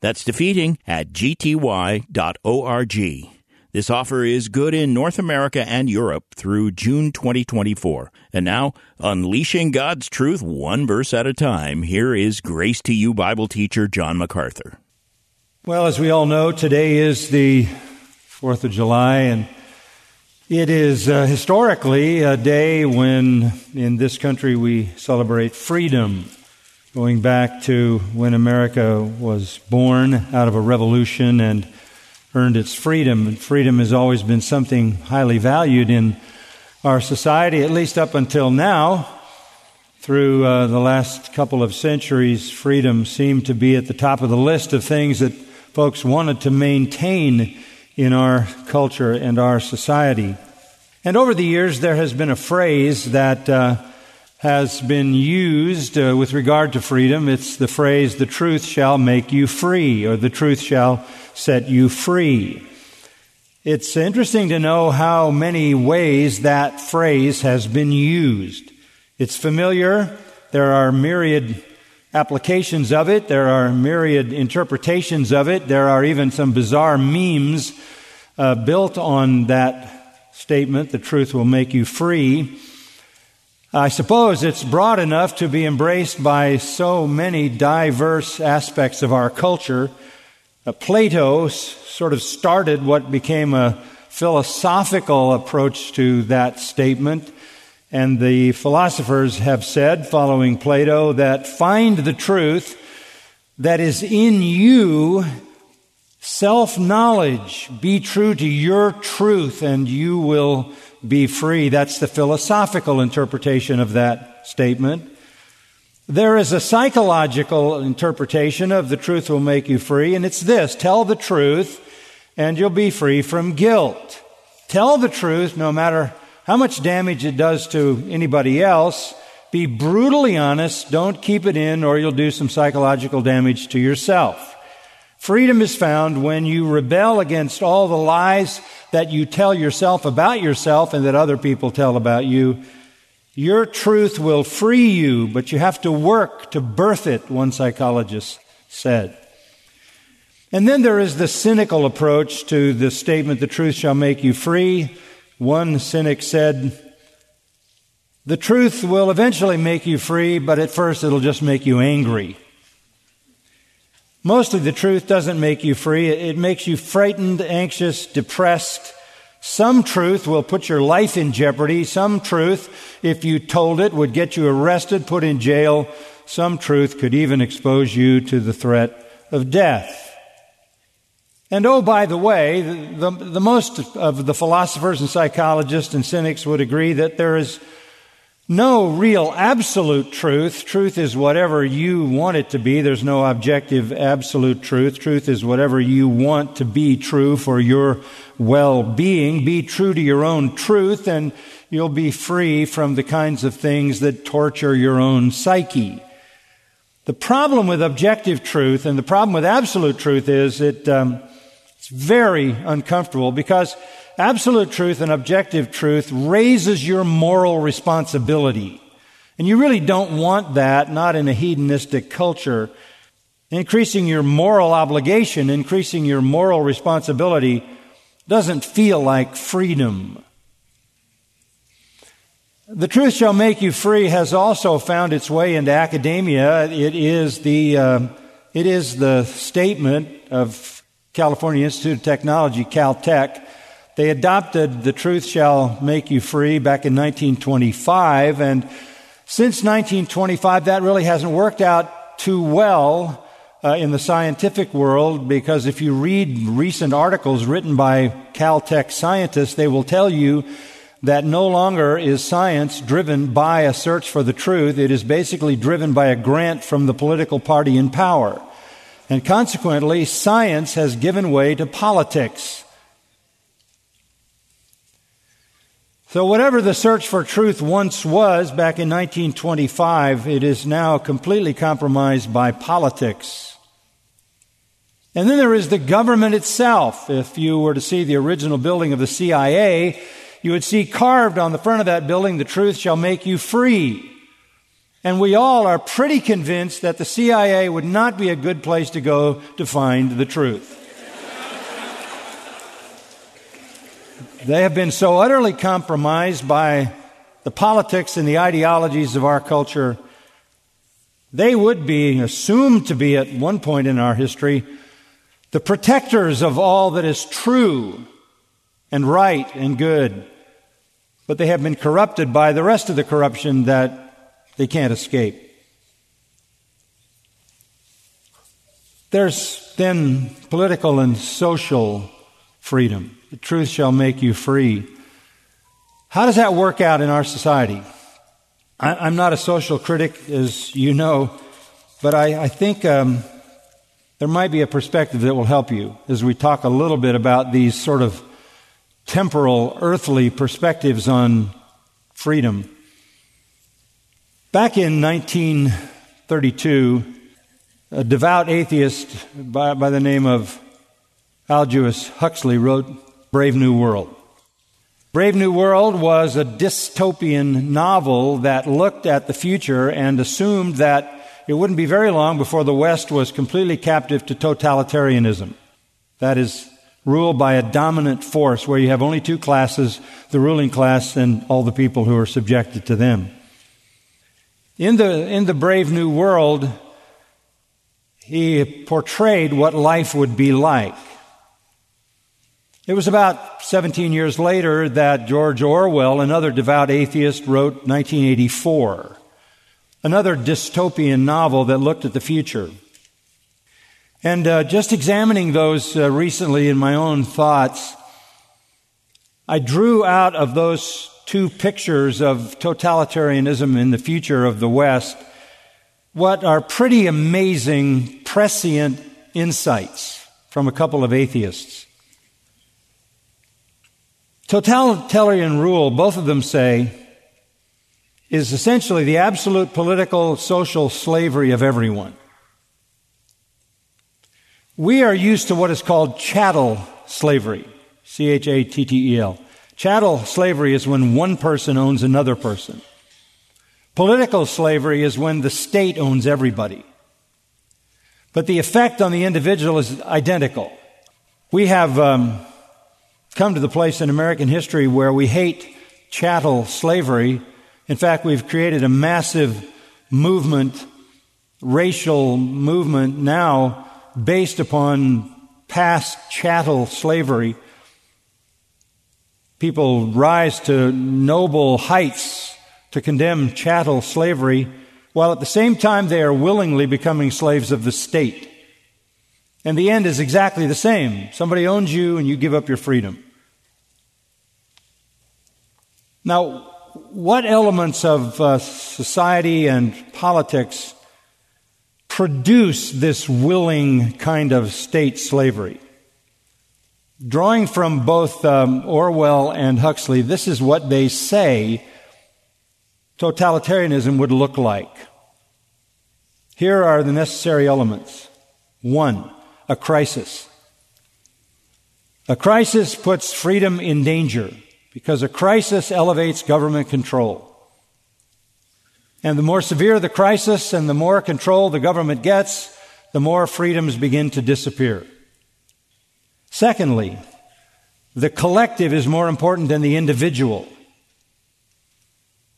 That's defeating at gty.org. This offer is good in North America and Europe through June 2024. And now, unleashing God's truth one verse at a time, here is Grace to You Bible teacher John MacArthur. Well, as we all know, today is the 4th of July, and it is uh, historically a day when in this country we celebrate freedom going back to when America was born out of a revolution and earned its freedom. And freedom has always been something highly valued in our society, at least up until now. Through uh, the last couple of centuries, freedom seemed to be at the top of the list of things that folks wanted to maintain in our culture and our society. And over the years, there has been a phrase that uh, has been used uh, with regard to freedom. It's the phrase, the truth shall make you free, or the truth shall set you free. It's interesting to know how many ways that phrase has been used. It's familiar. There are myriad applications of it. There are myriad interpretations of it. There are even some bizarre memes uh, built on that statement, the truth will make you free. I suppose it's broad enough to be embraced by so many diverse aspects of our culture. Uh, Plato sort of started what became a philosophical approach to that statement. And the philosophers have said, following Plato, that find the truth that is in you, self knowledge. Be true to your truth, and you will be free. That's the philosophical interpretation of that statement. There is a psychological interpretation of the truth will make you free, and it's this tell the truth, and you'll be free from guilt. Tell the truth no matter how much damage it does to anybody else. Be brutally honest. Don't keep it in, or you'll do some psychological damage to yourself. Freedom is found when you rebel against all the lies that you tell yourself about yourself and that other people tell about you. Your truth will free you, but you have to work to birth it, one psychologist said. And then there is the cynical approach to the statement, the truth shall make you free. One cynic said, the truth will eventually make you free, but at first it'll just make you angry. Mostly the truth doesn't make you free. It makes you frightened, anxious, depressed. Some truth will put your life in jeopardy. Some truth, if you told it, would get you arrested, put in jail. Some truth could even expose you to the threat of death. And oh, by the way, the, the, the most of the philosophers and psychologists and cynics would agree that there is no real absolute truth. Truth is whatever you want it to be. There's no objective absolute truth. Truth is whatever you want to be true for your well-being. Be true to your own truth and you'll be free from the kinds of things that torture your own psyche. The problem with objective truth and the problem with absolute truth is it, um, it's very uncomfortable because Absolute truth and objective truth raises your moral responsibility. And you really don't want that, not in a hedonistic culture. Increasing your moral obligation, increasing your moral responsibility doesn't feel like freedom. The truth shall make you free has also found its way into academia. It is the, uh, it is the statement of California Institute of Technology, Caltech, they adopted the truth shall make you free back in 1925, and since 1925, that really hasn't worked out too well uh, in the scientific world because if you read recent articles written by Caltech scientists, they will tell you that no longer is science driven by a search for the truth. It is basically driven by a grant from the political party in power. And consequently, science has given way to politics. So, whatever the search for truth once was back in 1925, it is now completely compromised by politics. And then there is the government itself. If you were to see the original building of the CIA, you would see carved on the front of that building, the truth shall make you free. And we all are pretty convinced that the CIA would not be a good place to go to find the truth. They have been so utterly compromised by the politics and the ideologies of our culture. They would be assumed to be at one point in our history the protectors of all that is true and right and good. But they have been corrupted by the rest of the corruption that they can't escape. There's then political and social freedom. The truth shall make you free. How does that work out in our society? I, am not a social critic, as you know, but I, I think um, there might be a perspective that will help you as we talk a little bit about these sort of temporal, earthly perspectives on freedom. Back in 1932, a devout atheist by, by the name of Aldous Huxley wrote Brave New World. Brave New World was a dystopian novel that looked at the future and assumed that it wouldn't be very long before the West was completely captive to totalitarianism. That is, ruled by a dominant force where you have only two classes the ruling class and all the people who are subjected to them. In the, in the Brave New World, he portrayed what life would be like. It was about 17 years later that George Orwell, another devout atheist, wrote 1984, another dystopian novel that looked at the future. And uh, just examining those uh, recently in my own thoughts, I drew out of those two pictures of totalitarianism in the future of the West what are pretty amazing, prescient insights from a couple of atheists. Totalitarian rule, both of them say, is essentially the absolute political, social slavery of everyone. We are used to what is called chattel slavery, C H A T T E L. Chattel slavery is when one person owns another person. Political slavery is when the state owns everybody. But the effect on the individual is identical. We have um, come to the place in American history where we hate chattel slavery. In fact, we've created a massive movement, racial movement now based upon past chattel slavery People rise to noble heights to condemn chattel slavery, while at the same time they are willingly becoming slaves of the state. And the end is exactly the same. Somebody owns you and you give up your freedom. Now, what elements of uh, society and politics produce this willing kind of state slavery? Drawing from both um, Orwell and Huxley, this is what they say totalitarianism would look like. Here are the necessary elements. One, a crisis. A crisis puts freedom in danger because a crisis elevates government control. And the more severe the crisis and the more control the government gets, the more freedoms begin to disappear. Secondly, the collective is more important than the individual.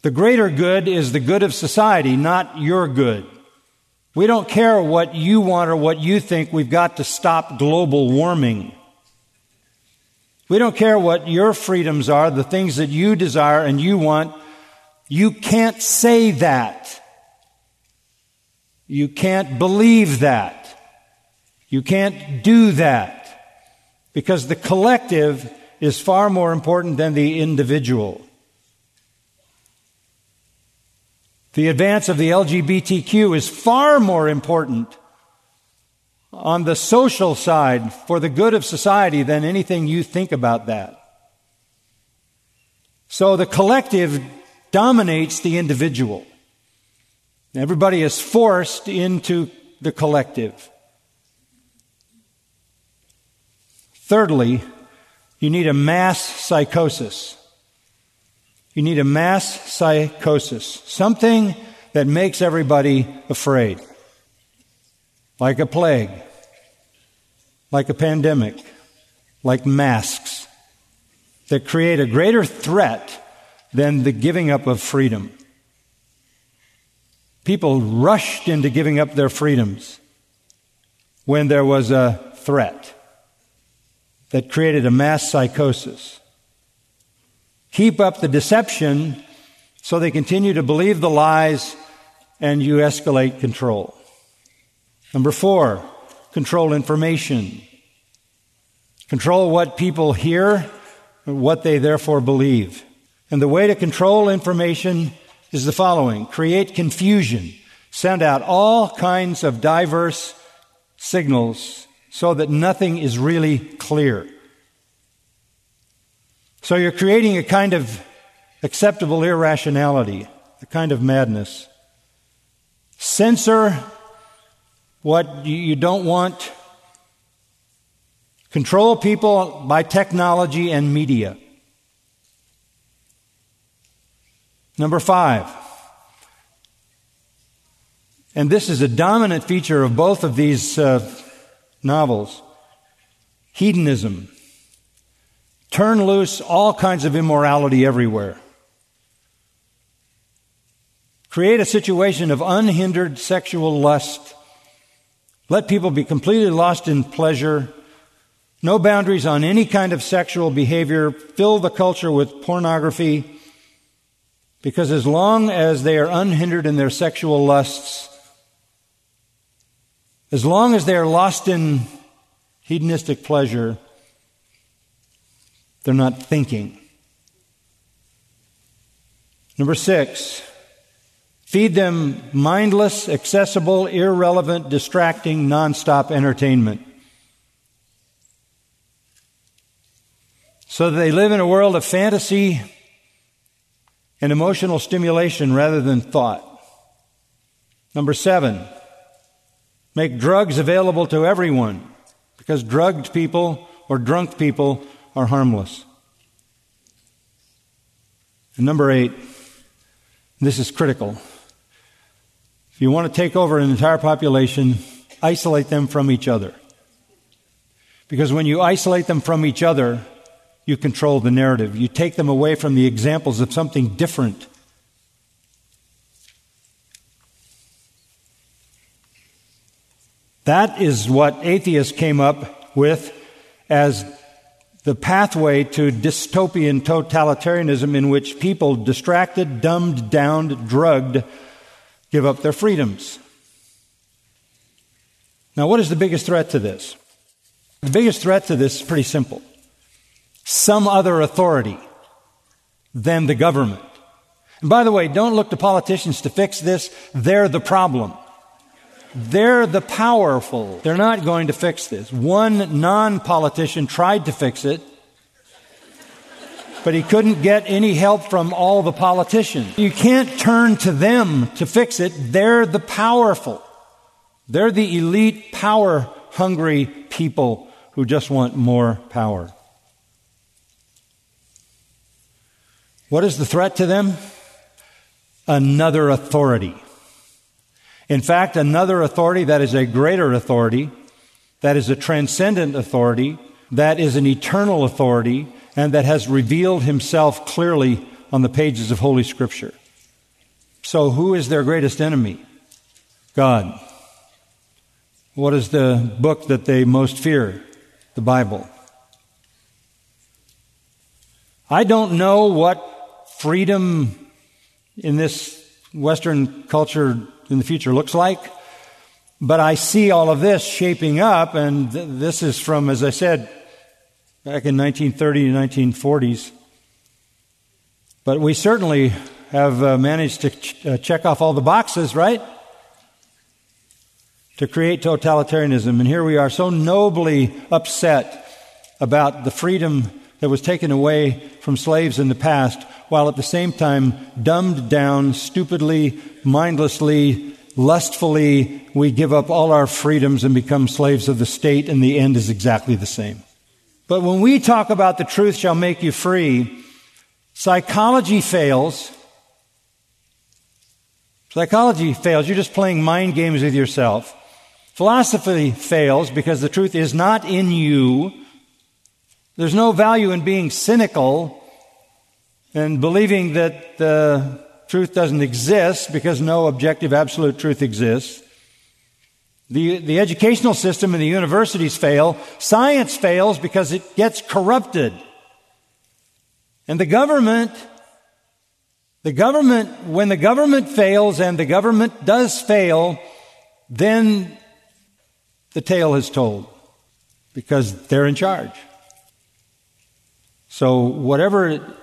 The greater good is the good of society, not your good. We don't care what you want or what you think. We've got to stop global warming. We don't care what your freedoms are, the things that you desire and you want. You can't say that. You can't believe that. You can't do that because the collective is far more important than the individual. The advance of the LGBTQ is far more important on the social side for the good of society than anything you think about that. So the collective dominates the individual. Everybody is forced into the collective. Thirdly, you need a mass psychosis. You need a mass psychosis, something that makes everybody afraid, like a plague, like a pandemic, like masks, that create a greater threat than the giving up of freedom. People rushed into giving up their freedoms when there was a threat that created a mass psychosis. Keep up the deception so they continue to believe the lies and you escalate control. Number four, control information. Control what people hear, and what they therefore believe. And the way to control information is the following create confusion, send out all kinds of diverse signals so that nothing is really clear. So you're creating a kind of acceptable irrationality, a kind of madness. Censor what you don't want. Control people by technology and media. Number five, and this is a dominant feature of both of these uh, novels hedonism. Turn loose all kinds of immorality everywhere. Create a situation of unhindered sexual lust. Let people be completely lost in pleasure. No boundaries on any kind of sexual behavior. Fill the culture with pornography. Because as long as they are unhindered in their sexual lusts, as long as they are lost in hedonistic pleasure, they're not thinking. Number six, feed them mindless, accessible, irrelevant, distracting, nonstop entertainment. So that they live in a world of fantasy and emotional stimulation rather than thought. Number seven, make drugs available to everyone because drugged people or drunk people are harmless. And number eight, this is critical. If you want to take over an entire population, isolate them from each other. Because when you isolate them from each other, you control the narrative. You take them away from the examples of something different. That is what atheists came up with as the pathway to dystopian totalitarianism in which people, distracted, dumbed down, drugged, give up their freedoms. Now, what is the biggest threat to this? The biggest threat to this is pretty simple some other authority than the government. And by the way, don't look to politicians to fix this. They're the problem. They're the powerful. They're not going to fix this. One non politician tried to fix it, but he couldn't get any help from all the politicians. You can't turn to them to fix it. They're the powerful. They're the elite, power hungry people who just want more power. What is the threat to them? Another authority. In fact, another authority that is a greater authority, that is a transcendent authority, that is an eternal authority, and that has revealed himself clearly on the pages of Holy Scripture. So, who is their greatest enemy? God. What is the book that they most fear? The Bible. I don't know what freedom in this Western culture in the future looks like. But I see all of this shaping up, and th- this is from, as I said, back in 1930 to 1940s. But we certainly have uh, managed to ch- uh, check off all the boxes, right? to create totalitarianism. And here we are so nobly upset about the freedom that was taken away from slaves in the past, while at the same time dumbed down, stupidly, mindlessly, lustfully, we give up all our freedoms and become slaves of the state, and the end is exactly the same. But when we talk about the truth shall make you free, psychology fails. Psychology fails. You're just playing mind games with yourself. Philosophy fails because the truth is not in you. There's no value in being cynical and believing that the truth doesn't exist because no objective absolute truth exists. The, the educational system and the universities fail. Science fails because it gets corrupted. And the government, the government, when the government fails and the government does fail, then the tale is told because they're in charge. So whatever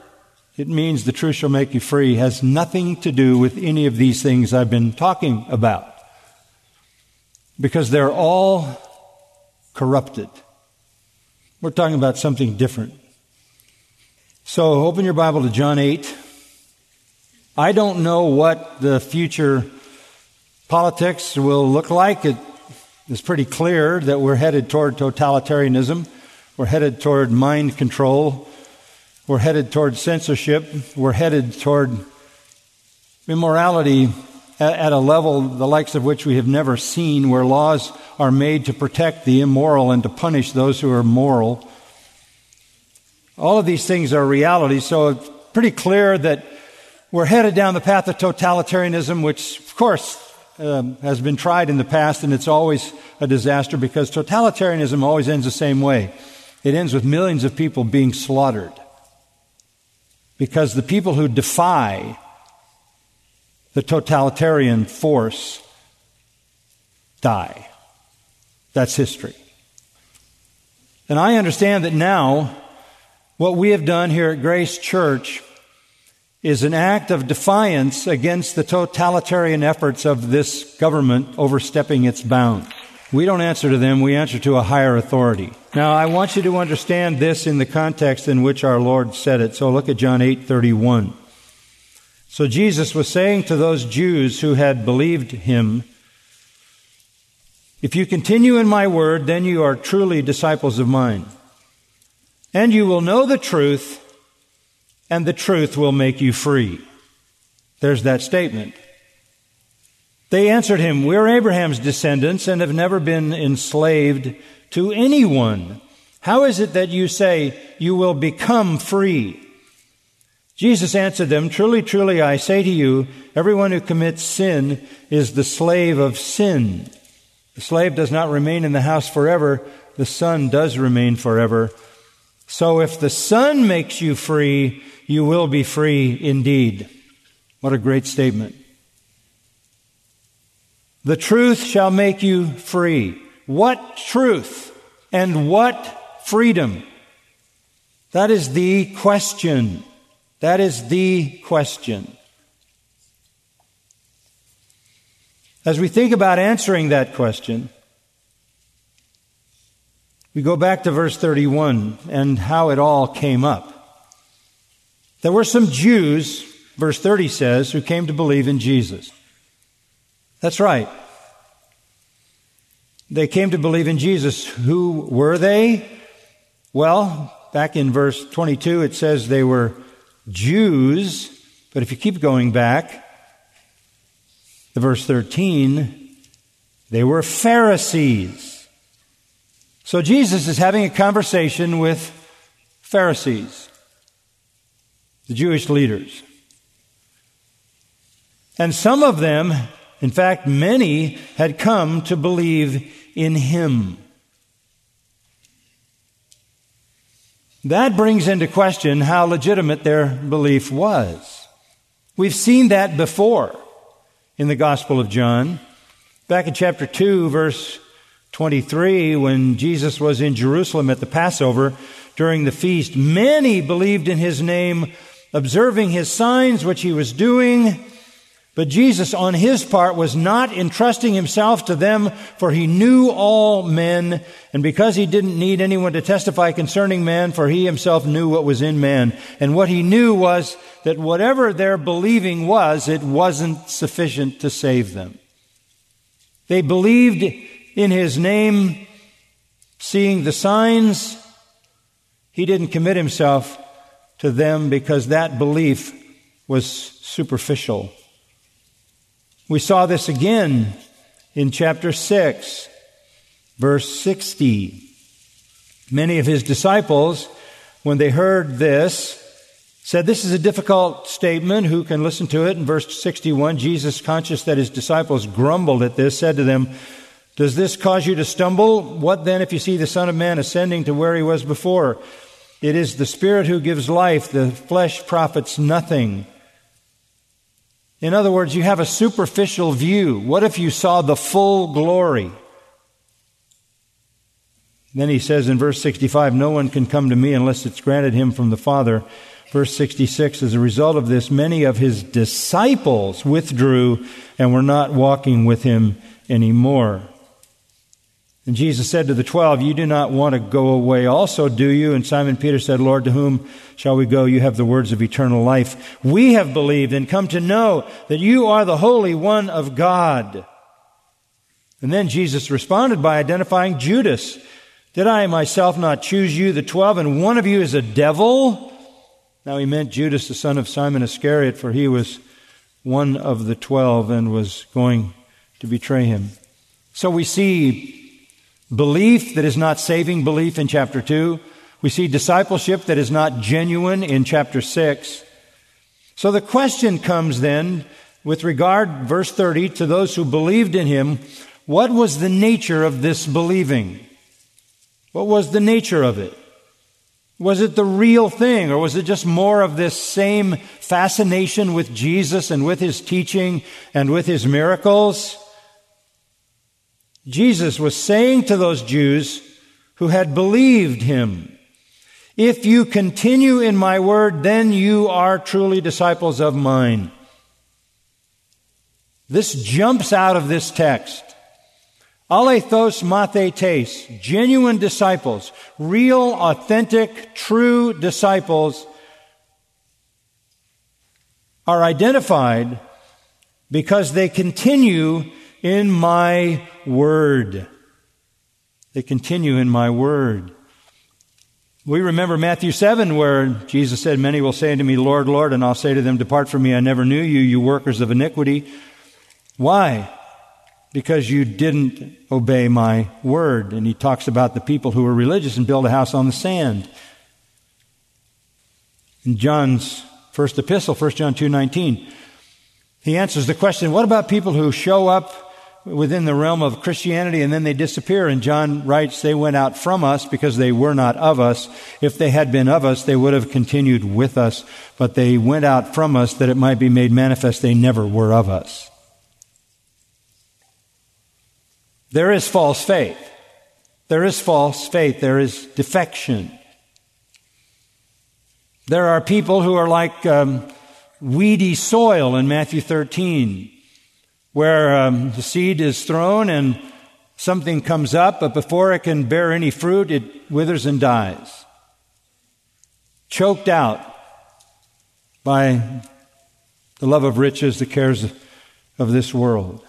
it means the truth shall make you free has nothing to do with any of these things I've been talking about. Because they're all corrupted. We're talking about something different. So open your Bible to John 8. I don't know what the future politics will look like. It is pretty clear that we're headed toward totalitarianism. We're headed toward mind control. We're headed toward censorship. We're headed toward immorality at, a level the likes of which we have never seen, where laws are made to protect the immoral and to punish those who are moral. All of these things are realities, so it's pretty clear that we're headed down the path of totalitarianism, which, of course, um, has been tried in the past, and it's always a disaster because totalitarianism always ends the same way. It ends with millions of people being slaughtered because the people who defy the totalitarian force die. That's history. And I understand that now what we have done here at Grace Church is an act of defiance against the totalitarian efforts of this government overstepping its bounds. We don't answer to them, we answer to a higher authority. Now, I want you to understand this in the context in which our Lord said it. So look at John 8:31. So Jesus was saying to those Jews who had believed him, If you continue in my word, then you are truly disciples of mine. And you will know the truth, and the truth will make you free. There's that statement. They answered him, We're Abraham's descendants and have never been enslaved to anyone. How is it that you say you will become free? Jesus answered them, Truly, truly, I say to you, everyone who commits sin is the slave of sin. The slave does not remain in the house forever, the son does remain forever. So if the son makes you free, you will be free indeed. What a great statement. The truth shall make you free. What truth and what freedom? That is the question. That is the question. As we think about answering that question, we go back to verse 31 and how it all came up. There were some Jews, verse 30 says, who came to believe in Jesus. That's right. They came to believe in Jesus. Who were they? Well, back in verse 22, it says they were Jews. But if you keep going back to verse 13, they were Pharisees. So Jesus is having a conversation with Pharisees, the Jewish leaders. And some of them in fact, many had come to believe in him. That brings into question how legitimate their belief was. We've seen that before in the Gospel of John. Back in chapter 2, verse 23, when Jesus was in Jerusalem at the Passover during the feast, many believed in his name, observing his signs which he was doing. But Jesus, on his part, was not entrusting himself to them, for he knew all men, and because he didn't need anyone to testify concerning man, for he himself knew what was in man. And what he knew was that whatever their believing was, it wasn't sufficient to save them. They believed in his name, seeing the signs. He didn't commit himself to them because that belief was superficial. We saw this again in chapter 6, verse 60. Many of his disciples, when they heard this, said, This is a difficult statement. Who can listen to it? In verse 61, Jesus, conscious that his disciples grumbled at this, said to them, Does this cause you to stumble? What then if you see the Son of Man ascending to where he was before? It is the Spirit who gives life, the flesh profits nothing. In other words, you have a superficial view. What if you saw the full glory? Then he says in verse 65, No one can come to me unless it's granted him from the Father. Verse 66, as a result of this, many of his disciples withdrew and were not walking with him anymore. And Jesus said to the twelve, You do not want to go away also, do you? And Simon Peter said, Lord, to whom shall we go? You have the words of eternal life. We have believed and come to know that you are the Holy One of God. And then Jesus responded by identifying Judas. Did I myself not choose you, the twelve, and one of you is a devil? Now he meant Judas, the son of Simon Iscariot, for he was one of the twelve and was going to betray him. So we see Belief that is not saving belief in chapter 2. We see discipleship that is not genuine in chapter 6. So the question comes then, with regard, verse 30, to those who believed in him, what was the nature of this believing? What was the nature of it? Was it the real thing, or was it just more of this same fascination with Jesus and with his teaching and with his miracles? Jesus was saying to those Jews who had believed him, If you continue in my word, then you are truly disciples of mine. This jumps out of this text. Alethos mathetes, genuine disciples, real, authentic, true disciples are identified because they continue in my word. They continue in my word. We remember Matthew 7 where Jesus said, Many will say unto me, Lord, Lord, and I'll say to them, Depart from me, I never knew you, you workers of iniquity. Why? Because you didn't obey my word. And he talks about the people who were religious and build a house on the sand. In John's first epistle, 1 John 2.19, he answers the question, what about people who show up within the realm of Christianity and then they disappear. And John writes, they went out from us because they were not of us. If they had been of us, they would have continued with us, but they went out from us that it might be made manifest they never were of us. There is false faith. There is false faith. There is defection. There are people who are like um, weedy soil in Matthew 13 where um, the seed is thrown and something comes up, but before it can bear any fruit, it withers and dies. Choked out by the love of riches, the cares of this world.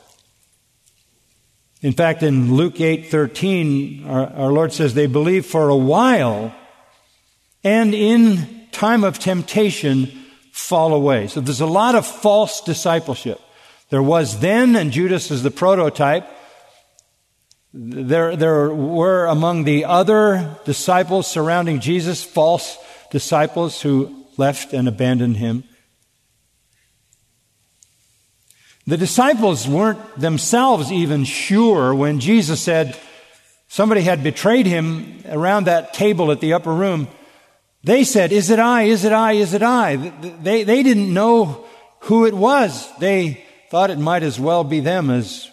In fact, in Luke 8:13, our, our Lord says they believe for a while and in time of temptation fall away. So there's a lot of false discipleship. There was then, and Judas is the prototype. There, there were among the other disciples surrounding Jesus false disciples who left and abandoned him. The disciples weren't themselves even sure when Jesus said somebody had betrayed him around that table at the upper room. They said, Is it I? Is it I? Is it I? They, they didn't know who it was. They thought it might as well be them as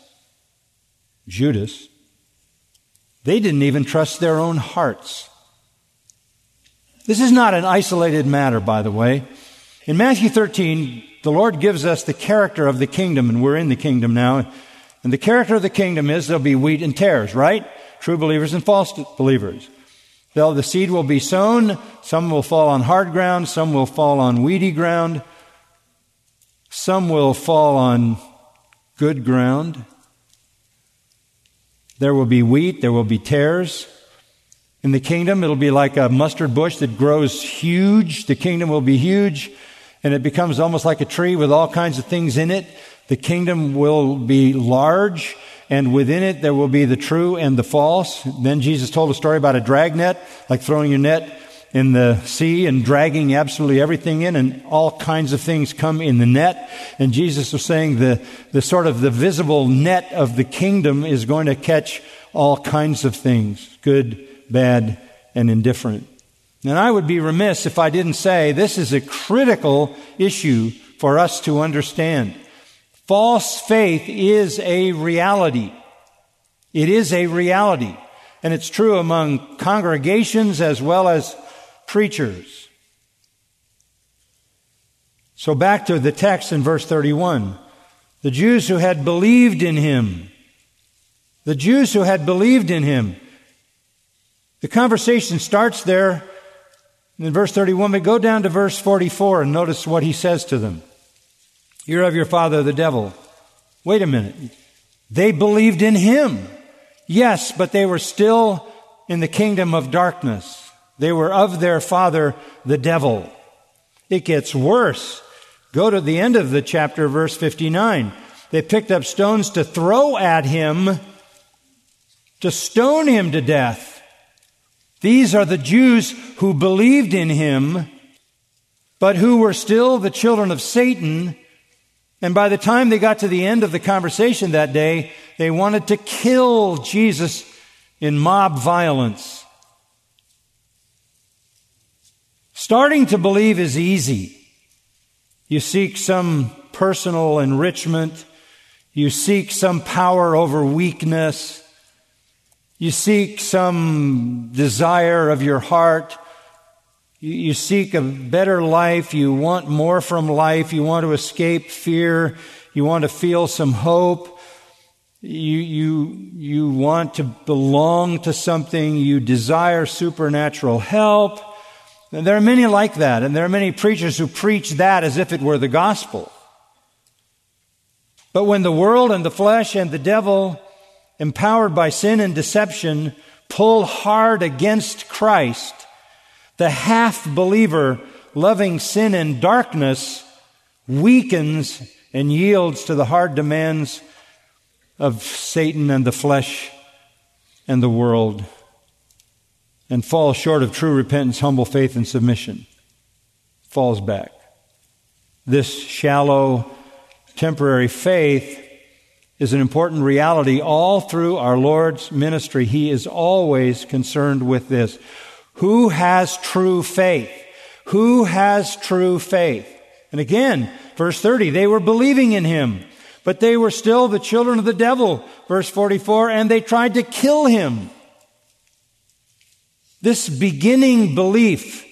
Judas. They didn't even trust their own hearts. This is not an isolated matter, by the way. In Matthew 13, the Lord gives us the character of the kingdom, and we're in the kingdom now. And the character of the kingdom is there'll be wheat and tares, right? True believers and false believers. They'll, the seed will be sown. Some will fall on hard ground. Some will fall on weedy ground. Some will fall on good ground. There will be wheat. There will be tares. In the kingdom, it'll be like a mustard bush that grows huge. The kingdom will be huge and it becomes almost like a tree with all kinds of things in it. The kingdom will be large and within it there will be the true and the false. Then Jesus told a story about a dragnet, like throwing your net in the sea and dragging absolutely everything in and all kinds of things come in the net. And Jesus was saying the, the sort of the visible net of the kingdom is going to catch all kinds of things, good, bad, and indifferent. And I would be remiss if I didn't say this is a critical issue for us to understand. False faith is a reality. It is a reality. And it's true among congregations as well as preachers. So back to the text in verse 31. The Jews who had believed in him, the Jews who had believed in him, the conversation starts there in verse 31, but go down to verse 44 and notice what he says to them. You're of your father, the devil. Wait a minute. They believed in him. Yes, but they were still in the kingdom of darkness. They were of their father, the devil. It gets worse. Go to the end of the chapter, verse 59. They picked up stones to throw at him, to stone him to death. These are the Jews who believed in him, but who were still the children of Satan. And by the time they got to the end of the conversation that day, they wanted to kill Jesus in mob violence. Starting to believe is easy. You seek some personal enrichment. You seek some power over weakness. You seek some desire of your heart. You, seek a better life. You want more from life. You want to escape fear. You want to feel some hope. You, you, you want to belong to something. You desire supernatural help. There are many like that, and there are many preachers who preach that as if it were the gospel. But when the world and the flesh and the devil empowered by sin and deception, pull hard against Christ, the half believer loving sin and darkness weakens and yields to the hard demands of Satan and the flesh and the world and falls short of true repentance, humble faith, and submission. Falls back. This shallow, temporary faith is an important reality all through our Lord's ministry. He is always concerned with this. Who has true faith? Who has true faith? And again, verse 30, they were believing in him, but they were still the children of the devil. Verse 44, and they tried to kill him. This beginning belief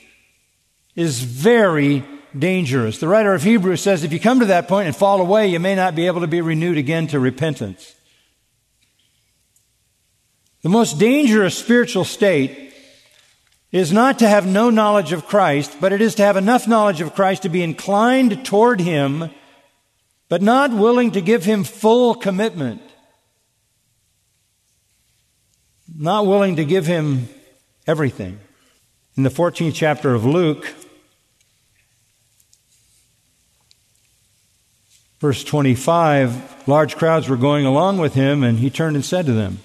is very dangerous. The writer of Hebrews says if you come to that point and fall away, you may not be able to be renewed again to repentance. The most dangerous spiritual state is not to have no knowledge of Christ, but it is to have enough knowledge of Christ to be inclined toward Him, but not willing to give Him full commitment. Not willing to give Him everything. In the 14th chapter of Luke, Verse 25 large crowds were going along with him, and he turned and said to them,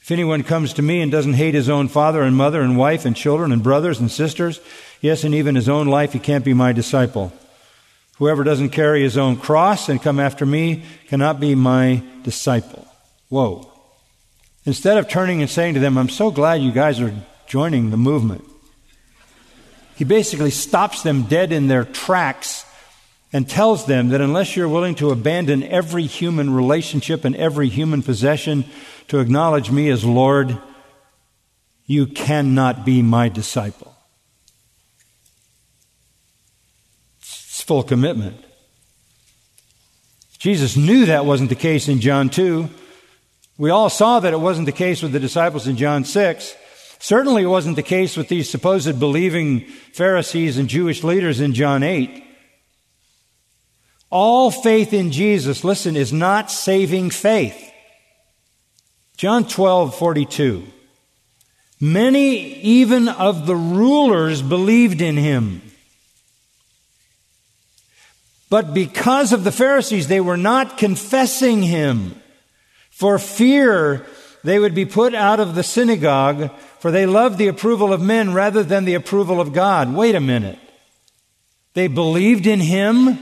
If anyone comes to me and doesn't hate his own father and mother and wife and children and brothers and sisters, yes, and even his own life, he can't be my disciple. Whoever doesn't carry his own cross and come after me cannot be my disciple. Whoa. Instead of turning and saying to them, I'm so glad you guys are joining the movement, he basically stops them dead in their tracks and tells them that unless you're willing to abandon every human relationship and every human possession to acknowledge me as Lord, you cannot be my disciple. It's full commitment. Jesus knew that wasn't the case in John 2. We all saw that it wasn't the case with the disciples in John 6. Certainly it wasn't the case with these supposed believing Pharisees and Jewish leaders in John 8. All faith in Jesus, listen, is not saving faith. John 12, 42. Many even of the rulers believed in him. But because of the Pharisees, they were not confessing him. For fear they would be put out of the synagogue, for they loved the approval of men rather than the approval of God. Wait a minute. They believed in him,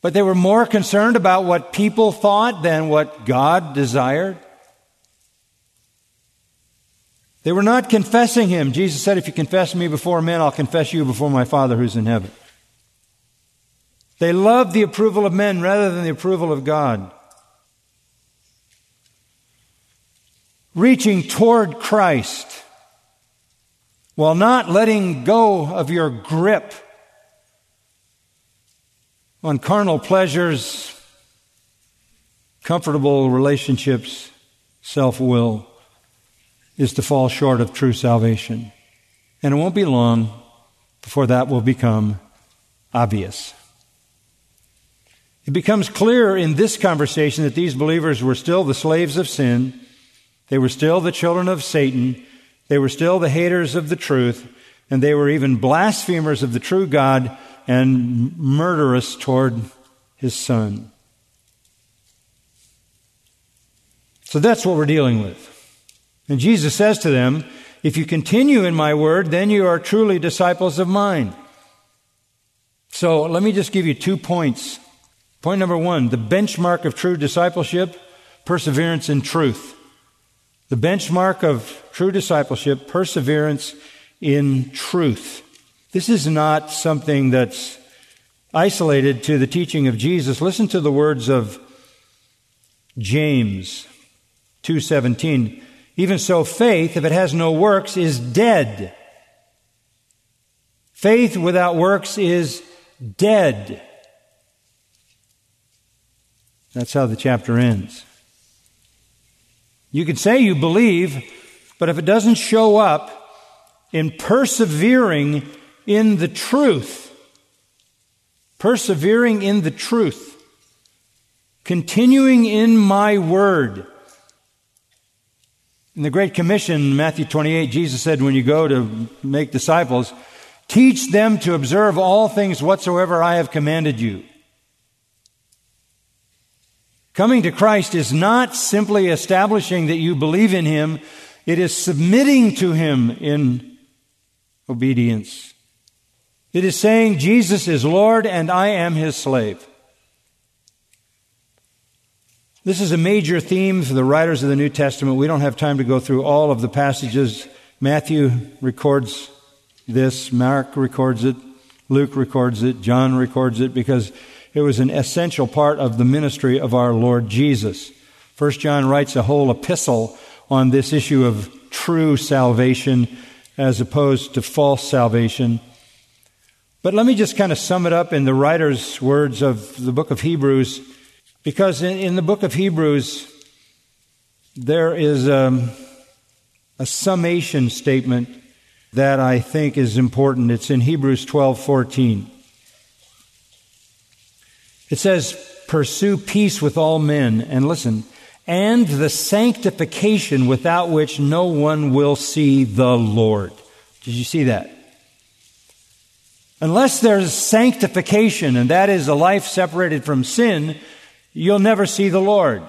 but they were more concerned about what people thought than what God desired. They were not confessing him. Jesus said, If you confess me before men, I'll confess you before my Father who's in heaven. They loved the approval of men rather than the approval of God. Reaching toward Christ while not letting go of your grip on carnal pleasures, comfortable relationships, self will, is to fall short of true salvation. And it won't be long before that will become obvious. It becomes clear in this conversation that these believers were still the slaves of sin. They were still the children of Satan. They were still the haters of the truth. And they were even blasphemers of the true God and murderous toward his son. So that's what we're dealing with. And Jesus says to them, If you continue in my word, then you are truly disciples of mine. So let me just give you two points. Point number one the benchmark of true discipleship, perseverance in truth. The benchmark of true discipleship, perseverance in truth. This is not something that's isolated to the teaching of Jesus. Listen to the words of James 2:17. Even so faith if it has no works is dead. Faith without works is dead. That's how the chapter ends. You can say you believe, but if it doesn't show up in persevering in the truth. Persevering in the truth. Continuing in my word. In the Great Commission, Matthew 28, Jesus said, when you go to make disciples, teach them to observe all things whatsoever I have commanded you. Coming to Christ is not simply establishing that you believe in Him, it is submitting to Him in obedience. It is saying, Jesus is Lord and I am his slave. This is a major theme for the writers of the New Testament. We don't have time to go through all of the passages. Matthew records this, Mark records it, Luke records it, John records it, because it was an essential part of the ministry of our Lord Jesus. First John writes a whole epistle on this issue of true salvation as opposed to false salvation. But let me just kind of sum it up in the writer's words of the book of Hebrews, because in, in the book of Hebrews, there is um, a summation statement that I think is important. It's in Hebrews 12 14. It says, Pursue peace with all men, and listen, and the sanctification without which no one will see the Lord. Did you see that? Unless there's sanctification, and that is a life separated from sin, you'll never see the Lord.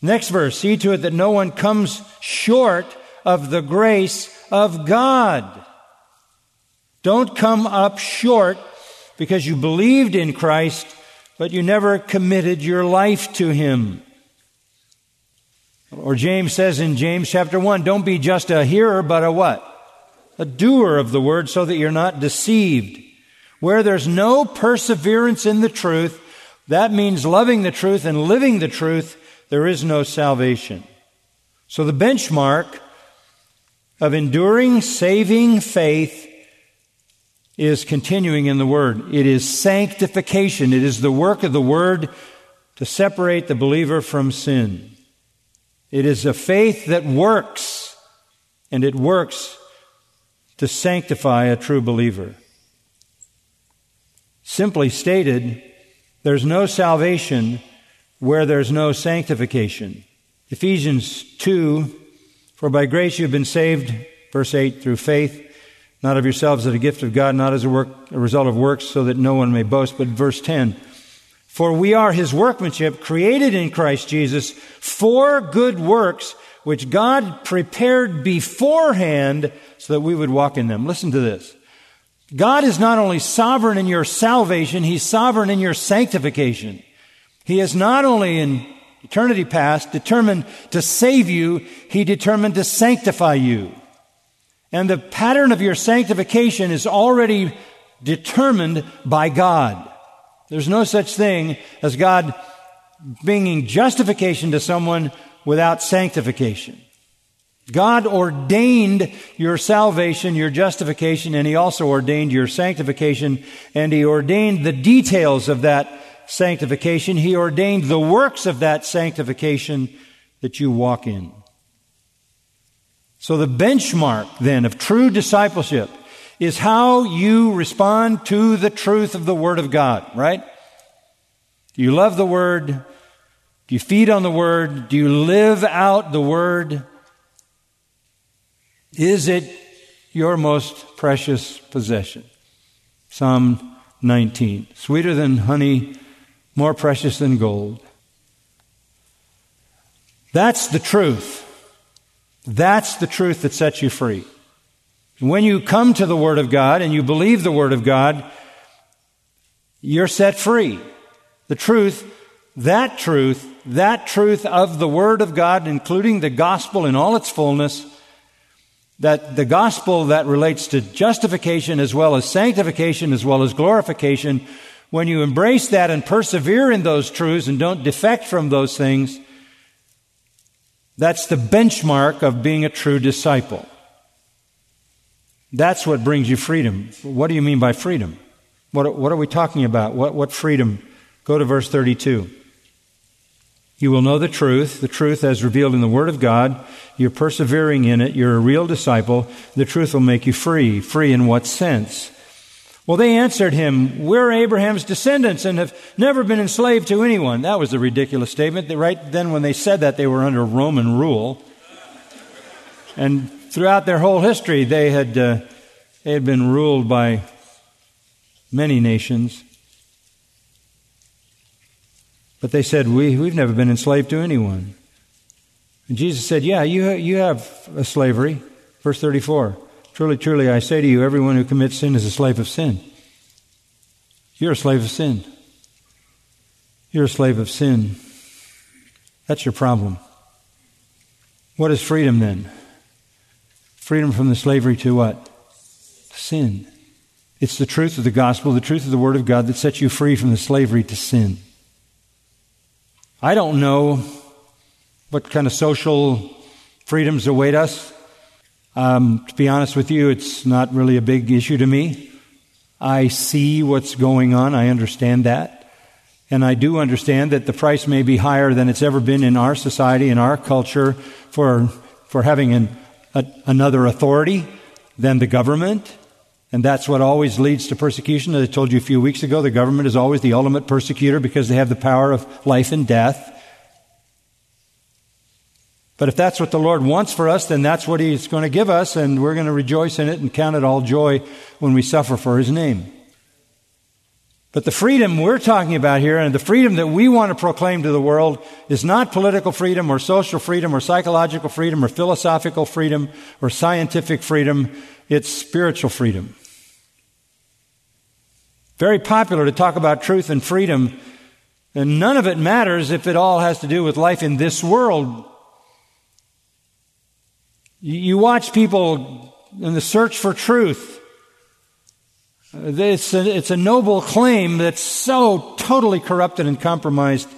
Next verse, see to it that no one comes short of the grace of God. Don't come up short because you believed in Christ, but you never committed your life to Him. Or James says in James chapter 1, don't be just a hearer, but a what? a doer of the word so that you're not deceived. Where there's no perseverance in the truth, that means loving the truth and living the truth, there is no salvation. So the benchmark of enduring, saving faith is continuing in the Word. It is sanctification. It is the work of the Word to separate the believer from sin. It is a faith that works, and it works to sanctify a true believer. Simply stated, there's no salvation where there's no sanctification. Ephesians 2 For by grace you've been saved, verse 8, through faith, not of yourselves as a gift of God, not as a, work, a result of works, so that no one may boast. But verse 10 For we are his workmanship, created in Christ Jesus for good works, which God prepared beforehand so that we would walk in them. Listen to this. God is not only sovereign in your salvation, He's sovereign in your sanctification. He is not only in eternity past determined to save you, He determined to sanctify you. And the pattern of your sanctification is already determined by God. There's no such thing as God bringing justification to someone without sanctification. God ordained your salvation, your justification, and He also ordained your sanctification, and He ordained the details of that sanctification. He ordained the works of that sanctification that you walk in. So the benchmark then of true discipleship is how you respond to the truth of the Word of God, right? Do you love the Word? Do you feed on the Word? Do you live out the Word? Is it your most precious possession? Psalm 19. Sweeter than honey, more precious than gold. That's the truth. That's the truth that sets you free. When you come to the Word of God and you believe the Word of God, you're set free. The truth, that truth, that truth of the Word of God, including the gospel in all its fullness, that the gospel that relates to justification as well as sanctification as well as glorification, when you embrace that and persevere in those truths and don't defect from those things, that's the benchmark of being a true disciple. That's what brings you freedom. What do you mean by freedom? What, what are we talking about? What, what freedom? Go to verse 32. You will know the truth, the truth as revealed in the Word of God. You're persevering in it. You're a real disciple. The truth will make you free. Free in what sense? Well, they answered him, We're Abraham's descendants and have never been enslaved to anyone. That was a ridiculous statement. Right then, when they said that, they were under Roman rule. And throughout their whole history, they had, uh, they had been ruled by many nations. But they said, we, We've never been enslaved to anyone. And Jesus said, Yeah, you, you have a slavery. Verse 34 Truly, truly, I say to you, everyone who commits sin is a slave of sin. You're a slave of sin. You're a slave of sin. That's your problem. What is freedom then? Freedom from the slavery to what? Sin. It's the truth of the gospel, the truth of the Word of God that sets you free from the slavery to sin. I don't know what kind of social freedoms await us. Um, to be honest with you, it's not really a big issue to me. I see what's going on. I understand that. And I do understand that the price may be higher than it's ever been in our society, in our culture, for, for having an, a, another authority than the government. And that's what always leads to persecution. As I told you a few weeks ago, the government is always the ultimate persecutor because they have the power of life and death. But if that's what the Lord wants for us, then that's what He's going to give us, and we're going to rejoice in it and count it all joy when we suffer for His name. But the freedom we're talking about here, and the freedom that we want to proclaim to the world, is not political freedom or social freedom or psychological freedom or philosophical freedom or scientific freedom. It's spiritual freedom. Very popular to talk about truth and freedom, and none of it matters if it all has to do with life in this world. You watch people in the search for truth. It's a, it's a noble claim that's so totally corrupted and compromised,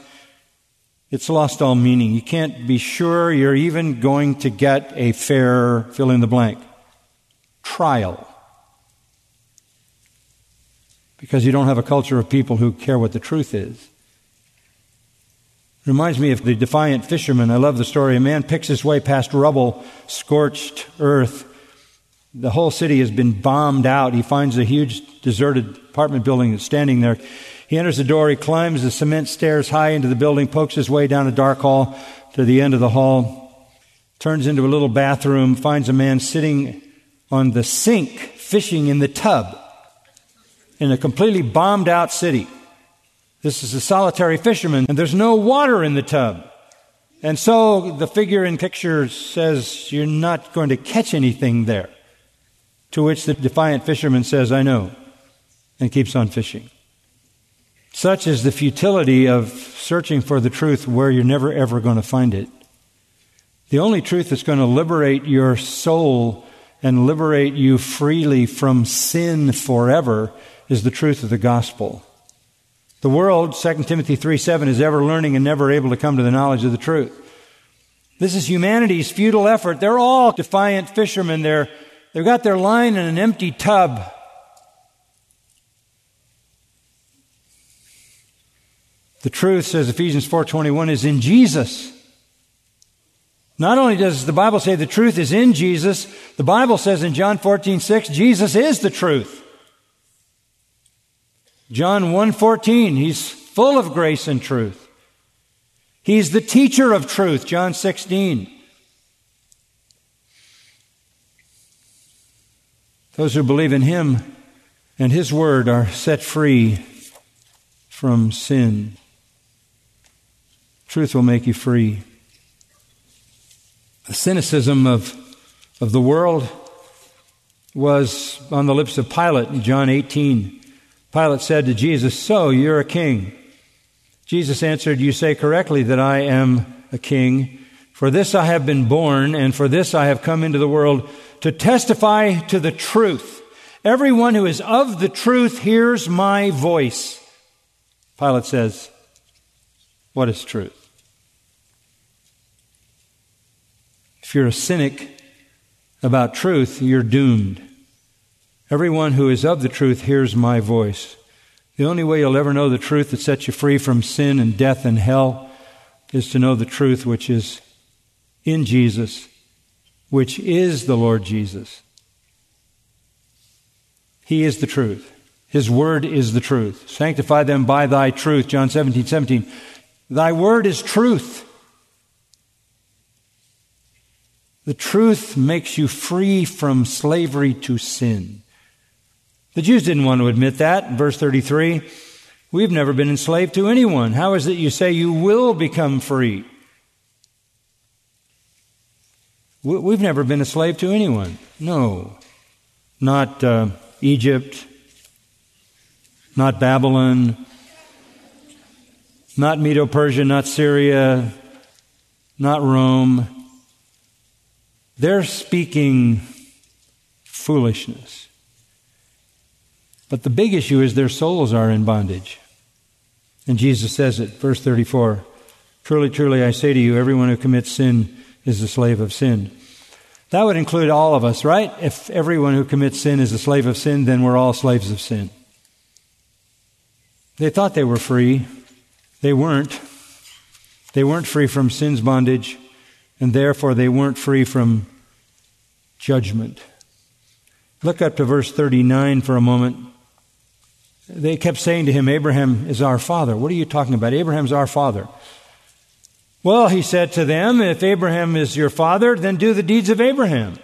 it's lost all meaning. You can't be sure you're even going to get a fair fill in the blank trial. because you don't have a culture of people who care what the truth is. Reminds me of the defiant fisherman. I love the story. A man picks his way past rubble, scorched earth. The whole city has been bombed out. He finds a huge deserted apartment building that's standing there. He enters the door. He climbs the cement stairs high into the building, pokes his way down a dark hall to the end of the hall, turns into a little bathroom, finds a man sitting on the sink fishing in the tub in a completely bombed out city. This is a solitary fisherman, and there's no water in the tub. And so the figure in picture says, You're not going to catch anything there. To which the defiant fisherman says, I know, and keeps on fishing. Such is the futility of searching for the truth where you're never ever going to find it. The only truth that's going to liberate your soul and liberate you freely from sin forever is the truth of the gospel. The world, 2 Timothy 3 7, is ever learning and never able to come to the knowledge of the truth. This is humanity's futile effort. They're all defiant fishermen. They're, they've got their line in an empty tub. The truth, says Ephesians 4.21, is in Jesus. Not only does the Bible say the truth is in Jesus, the Bible says in John 14, 6, Jesus is the truth. John 1:14, he's full of grace and truth. He's the teacher of truth, John 16. Those who believe in him and his word are set free from sin. Truth will make you free. The cynicism of, of the world was on the lips of Pilate in John 18. Pilate said to Jesus, So, you're a king. Jesus answered, You say correctly that I am a king. For this I have been born, and for this I have come into the world to testify to the truth. Everyone who is of the truth hears my voice. Pilate says, What is truth? If you're a cynic about truth, you're doomed. Everyone who is of the truth hears my voice. The only way you'll ever know the truth that sets you free from sin and death and hell is to know the truth which is in Jesus, which is the Lord Jesus. He is the truth. His word is the truth. Sanctify them by thy truth. John 17, 17. Thy word is truth. The truth makes you free from slavery to sin. The Jews didn't want to admit that. Verse 33 We've never been enslaved to anyone. How is it you say you will become free? We've never been a slave to anyone. No. Not uh, Egypt, not Babylon, not Medo Persia, not Syria, not Rome. They're speaking foolishness. But the big issue is their souls are in bondage. And Jesus says it, verse 34 Truly, truly, I say to you, everyone who commits sin is a slave of sin. That would include all of us, right? If everyone who commits sin is a slave of sin, then we're all slaves of sin. They thought they were free. They weren't. They weren't free from sin's bondage, and therefore they weren't free from judgment. Look up to verse 39 for a moment. They kept saying to him, Abraham is our father. What are you talking about? Abraham's our father. Well, he said to them, If Abraham is your father, then do the deeds of Abraham.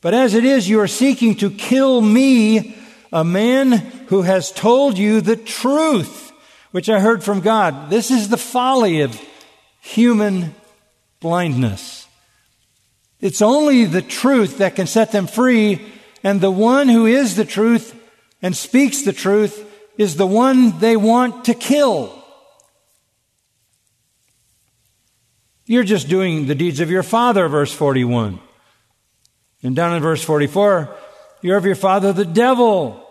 But as it is, you are seeking to kill me, a man who has told you the truth, which I heard from God. This is the folly of human blindness. It's only the truth that can set them free, and the one who is the truth and speaks the truth is the one they want to kill. You're just doing the deeds of your father, verse 41. And down in verse 44, you're of your father, the devil,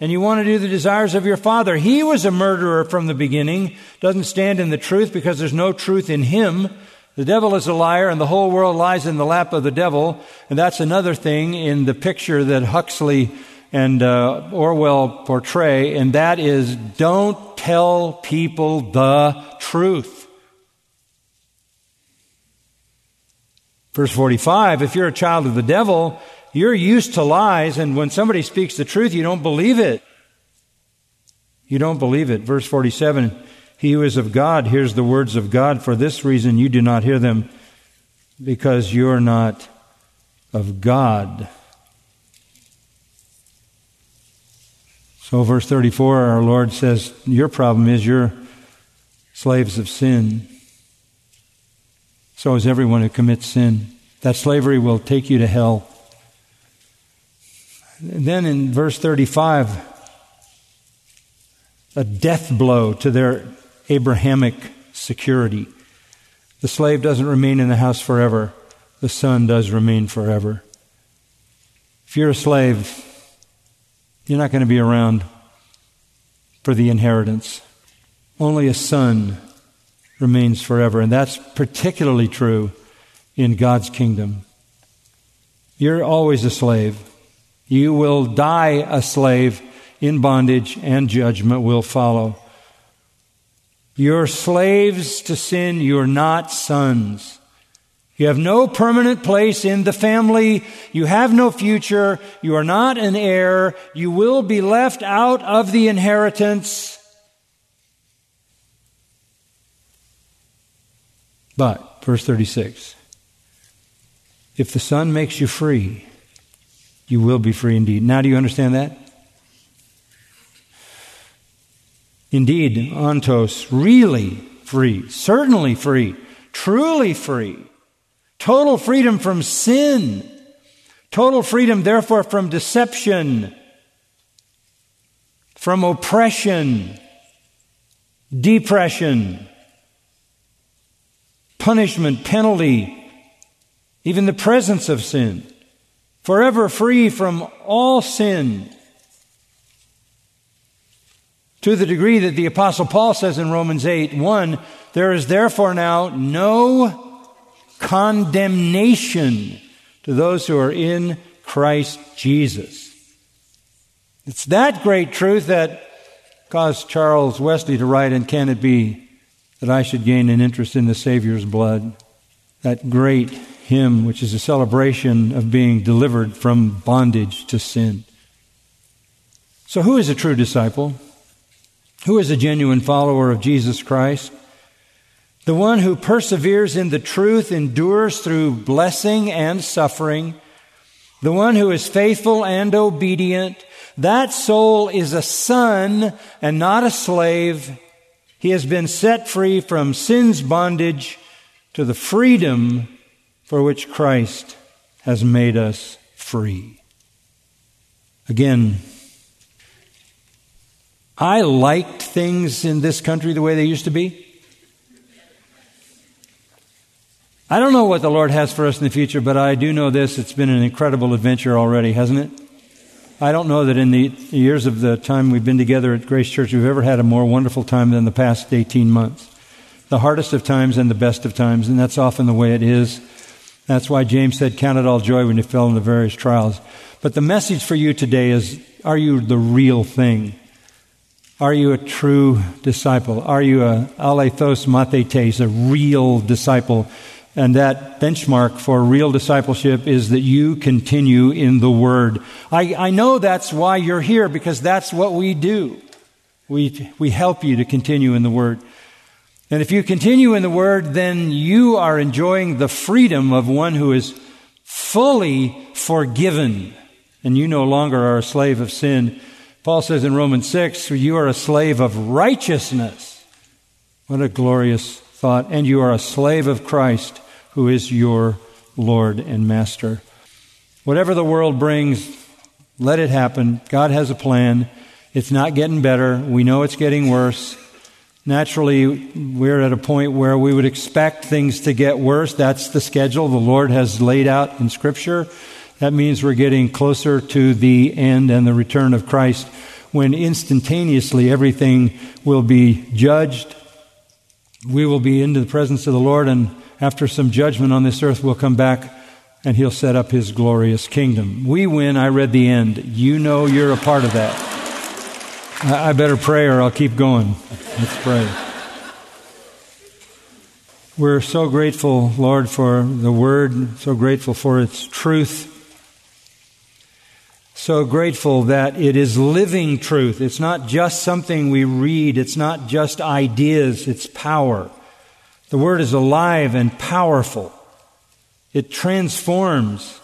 and you want to do the desires of your father. He was a murderer from the beginning, doesn't stand in the truth because there's no truth in him. The devil is a liar, and the whole world lies in the lap of the devil. And that's another thing in the picture that Huxley and uh, Orwell portray, and that is don't tell people the truth. Verse 45 If you're a child of the devil, you're used to lies, and when somebody speaks the truth, you don't believe it. You don't believe it. Verse 47 He who is of God hears the words of God. For this reason, you do not hear them, because you're not of God. So, verse 34, our Lord says, Your problem is you're slaves of sin. So is everyone who commits sin. That slavery will take you to hell. And then in verse 35, a death blow to their Abrahamic security. The slave doesn't remain in the house forever, the son does remain forever. If you're a slave, you're not going to be around for the inheritance. Only a son remains forever. And that's particularly true in God's kingdom. You're always a slave. You will die a slave in bondage, and judgment will follow. You're slaves to sin, you're not sons. You have no permanent place in the family. You have no future. You are not an heir. You will be left out of the inheritance. But, verse 36 if the Son makes you free, you will be free indeed. Now, do you understand that? Indeed, ontos, really free, certainly free, truly free, total freedom from sin, total freedom, therefore, from deception, from oppression, depression, punishment, penalty, even the presence of sin, forever free from all sin. To the degree that the Apostle Paul says in Romans 8 1, there is therefore now no condemnation to those who are in Christ Jesus. It's that great truth that caused Charles Wesley to write, And can it be that I should gain an interest in the Savior's blood? That great hymn, which is a celebration of being delivered from bondage to sin. So, who is a true disciple? Who is a genuine follower of Jesus Christ? The one who perseveres in the truth endures through blessing and suffering. The one who is faithful and obedient. That soul is a son and not a slave. He has been set free from sin's bondage to the freedom for which Christ has made us free. Again, I liked things in this country the way they used to be. I don't know what the Lord has for us in the future, but I do know this. It's been an incredible adventure already, hasn't it? I don't know that in the years of the time we've been together at Grace Church, we've ever had a more wonderful time than the past 18 months. The hardest of times and the best of times, and that's often the way it is. That's why James said, Count it all joy when you fell into various trials. But the message for you today is Are you the real thing? Are you a true disciple? Are you a alethos mathetes, a real disciple? And that benchmark for real discipleship is that you continue in the Word. I, I know that's why you're here, because that's what we do. We, we help you to continue in the Word. And if you continue in the Word, then you are enjoying the freedom of one who is fully forgiven. And you no longer are a slave of sin. Paul says in Romans 6, you are a slave of righteousness. What a glorious thought. And you are a slave of Christ, who is your Lord and Master. Whatever the world brings, let it happen. God has a plan. It's not getting better. We know it's getting worse. Naturally, we're at a point where we would expect things to get worse. That's the schedule the Lord has laid out in Scripture. That means we're getting closer to the end and the return of Christ when instantaneously everything will be judged. We will be into the presence of the Lord, and after some judgment on this earth, we'll come back and he'll set up his glorious kingdom. We win, I read the end. You know you're a part of that. I better pray or I'll keep going. Let's pray. We're so grateful, Lord, for the word, so grateful for its truth. So grateful that it is living truth. It's not just something we read, it's not just ideas, it's power. The word is alive and powerful. It transforms.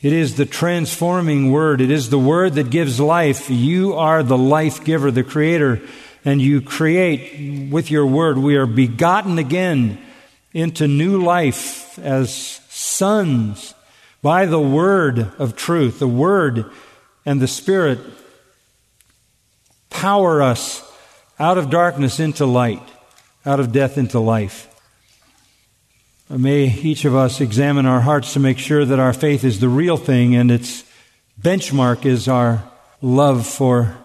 It is the transforming word. It is the word that gives life. You are the life giver, the creator, and you create with your word. We are begotten again into new life as sons by the word of truth. The word and the spirit power us out of darkness into light, out of death into life. May each of us examine our hearts to make sure that our faith is the real thing and its benchmark is our love for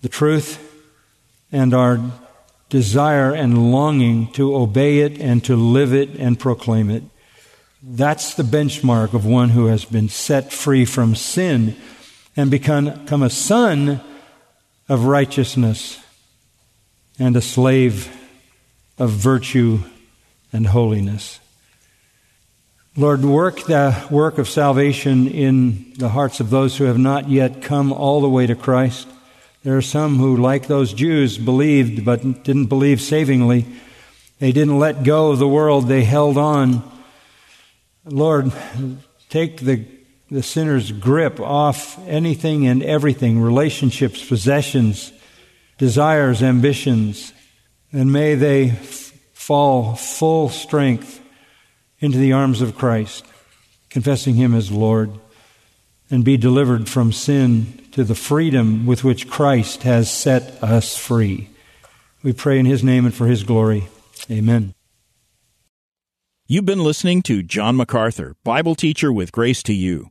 the truth and our desire and longing to obey it and to live it and proclaim it. That's the benchmark of one who has been set free from sin and become, a son of righteousness and a slave of virtue and holiness. Lord, work the work of salvation in the hearts of those who have not yet come all the way to Christ. There are some who, like those Jews, believed but didn't believe savingly. They didn't let go of the world, they held on. Lord, take the, the sinner's grip off anything and everything relationships, possessions, desires, ambitions, and may they fall full strength into the arms of Christ, confessing Him as Lord, and be delivered from sin to the freedom with which Christ has set us free. We pray in His name and for His glory. Amen. You've been listening to John MacArthur, Bible teacher with Grace to You.